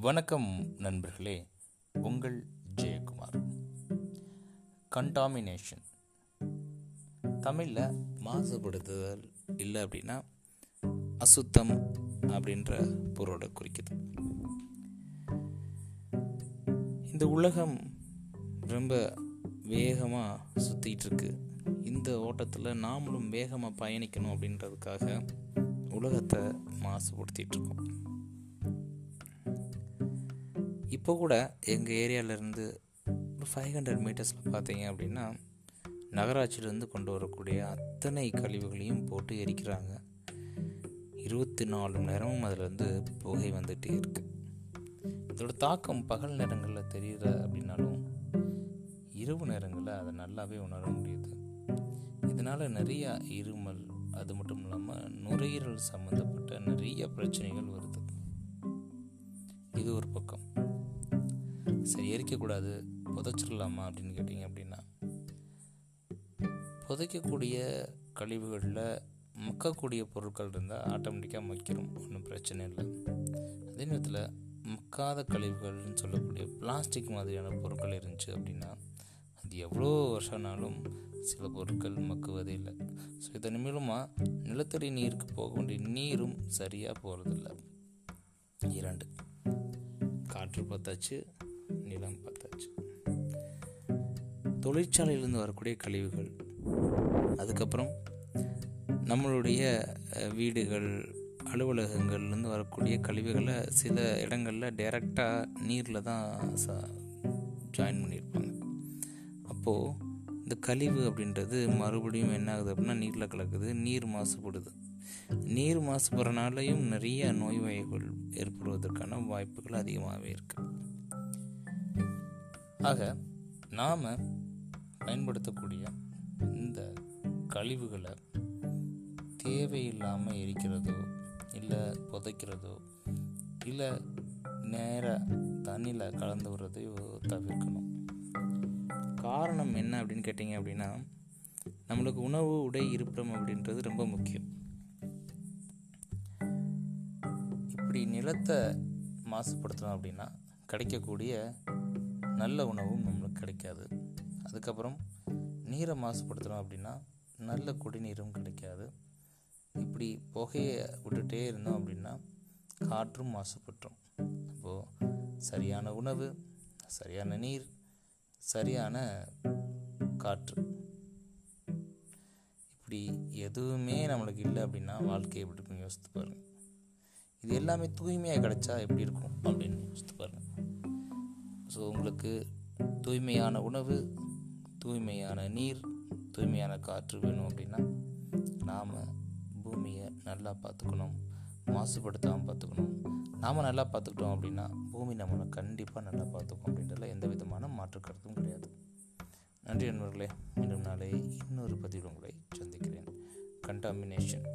வணக்கம் நண்பர்களே உங்கள் ஜெயக்குமார். கண்டாமினேஷன் தமிழில் மாசுபடுத்துதல் இல்லை அப்படின்னா அசுத்தம் அப்படின்ற பொருளை குறிக்குது. இந்த உலகம் ரொம்ப வேகமாக சுற்றிட்டு இருக்கு இந்த ஓட்டத்தில் நாமளும் வேகமாக பயணிக்கணும் அப்படின்றதுக்காக உலகத்தை மாசுபடுத்திகிட்ருக்கோம் இப்போ கூட எங்கள் ஏரியாவிலேருந்து ஒரு ஃபைவ் ஹண்ட்ரட் மீட்டர்ஸில் பார்த்தீங்க அப்படின்னா நகராட்சியிலேருந்து கொண்டு வரக்கூடிய அத்தனை கழிவுகளையும் போட்டு எரிக்கிறாங்க. இருபத்தி நாலு மணி நேரமும் அதிலேருந்து புகை வந்துகிட்டே இருக்கு. இதோட தாக்கம் பகல் நேரங்களில் தெரியுற அப்படின்னாலும் இரவு நேரங்களில் அதை நல்லாவே உணர முடியுது. இதனால் நிறையா இருமல் அது மட்டும் இல்லாமல் நுரையீரல் சம்மந்தப்பட்ட நிறைய பிரச்சனைகள் வருது. இது ஒரு பக்கம். சரி எரிக்கக்கூடாது புதைச்சிடலாமா அப்படின்னு கேட்டிங்க அப்படின்னா புதைக்கக்கூடிய கழிவுகளில் மக்கக்கூடிய பொருட்கள் இருந்தால் ஆட்டோமேட்டிக்காக மக்கிரும் ஒன்றும் பிரச்சனை இல்லை. அதே நேரத்தில் மக்காத கழிவுகள்னு சொல்லக்கூடிய பிளாஸ்டிக் மாதிரியான பொருட்கள் இருந்துச்சு அப்படின்னா அது எவ்வளோ வருஷம்னாலும் சில பொருட்கள் மக்குவதே இல்லை. ஸோ இதன் மூலமாக நிலத்தடி நீருக்கு போக வேண்டிய நீரும் சரியாக போகிறதில்ல இரண்டு காற்று பார்த்தாச்சு நிலம் பார்த்தாச்சு. தொழிற்சாலையிலேருந்து வரக்கூடிய கழிவுகள் அதுக்கப்புறம் நம்மளுடைய வீடுகள் அலுவலகங்கள்லேருந்து வரக்கூடிய கழிவுகளை சில இடங்களில் டைரெக்டாக நீரில் தான் ச ஜாயின் பண்ணியிருப்பாங்க. அப்போது இந்த கழிவு அப்படின்றது மறுபடியும் என்ன ஆகுது அப்படின்னா நீரில் கலக்குது நீர் மாசுபடுது. நீர் மாசுபடுறனாலையும் நிறைய நோய் வகைகள் ஏற்படுவதற்கான வாய்ப்புகள் அதிகமாகவே இருக்குது ஆக நாம் பயன்படுத்தக்கூடிய இந்த கழிவுகளை தேவையில்லாமல் எரிக்கிறதோ இல்லை புதைக்கிறதோ இல்லை நேராக தண்ணியில் கலந்து விடுறதையோ தவிர்க்கணும். காரணம் என்ன அப்படின்னு கேட்டிங்க அப்படின்னா நம்மளுக்கு உணவு உடை இருப்பிடம் அப்படின்றது ரொம்ப முக்கியம். இப்படி நிலத்தை மாசுபடுத்தணும் அப்படின்னா கிடைக்கக்கூடிய நல்ல உணவும் நம்மளுக்கு கிடைக்காது. அதுக்கப்புறம் நீரை மாசுபடுத்துகிறோம் அப்படின்னா நல்ல குடிநீரும் கிடைக்காது. இப்படி புகையை விட்டுட்டே இருந்தோம் அப்படின்னா காற்றும் மாசுபட்டுரும். அப்போது சரியான உணவு சரியான நீர் சரியான காற்று. இப்படி எதுவுமே நம்மளுக்கு இல்லை அப்படின்னா வாழ்க்கை எப்படி இருக்கும் யோசித்து பாருங்கள் இது எல்லாமே தூய்மையாக கிடைச்சா எப்படி இருக்கும் அப்படின்னு யோசித்து பாருங்கள் ஸோ உங்களுக்கு தூய்மையான உணவு தூய்மையான நீர் தூய்மையான காற்று வேணும் அப்படின்னா நாம் பூமியை நல்லா பார்த்துக்கணும். மாசுபடுத்தாமல் பார்த்துக்கணும். நாம் நல்லா பார்த்துக்கிட்டோம் அப்படின்னா பூமி நம்மளை கண்டிப்பாக நல்லா பார்த்துக்கும் அப்படின்றதுல எந்த விதமான மாற்று கருத்தும் கிடையாது. நன்றி நண்பர்களே. மீண்டும் நாளை இன்னொரு பதிவில் உங்களை சந்திக்கிறேன். கண்டாமினேஷன்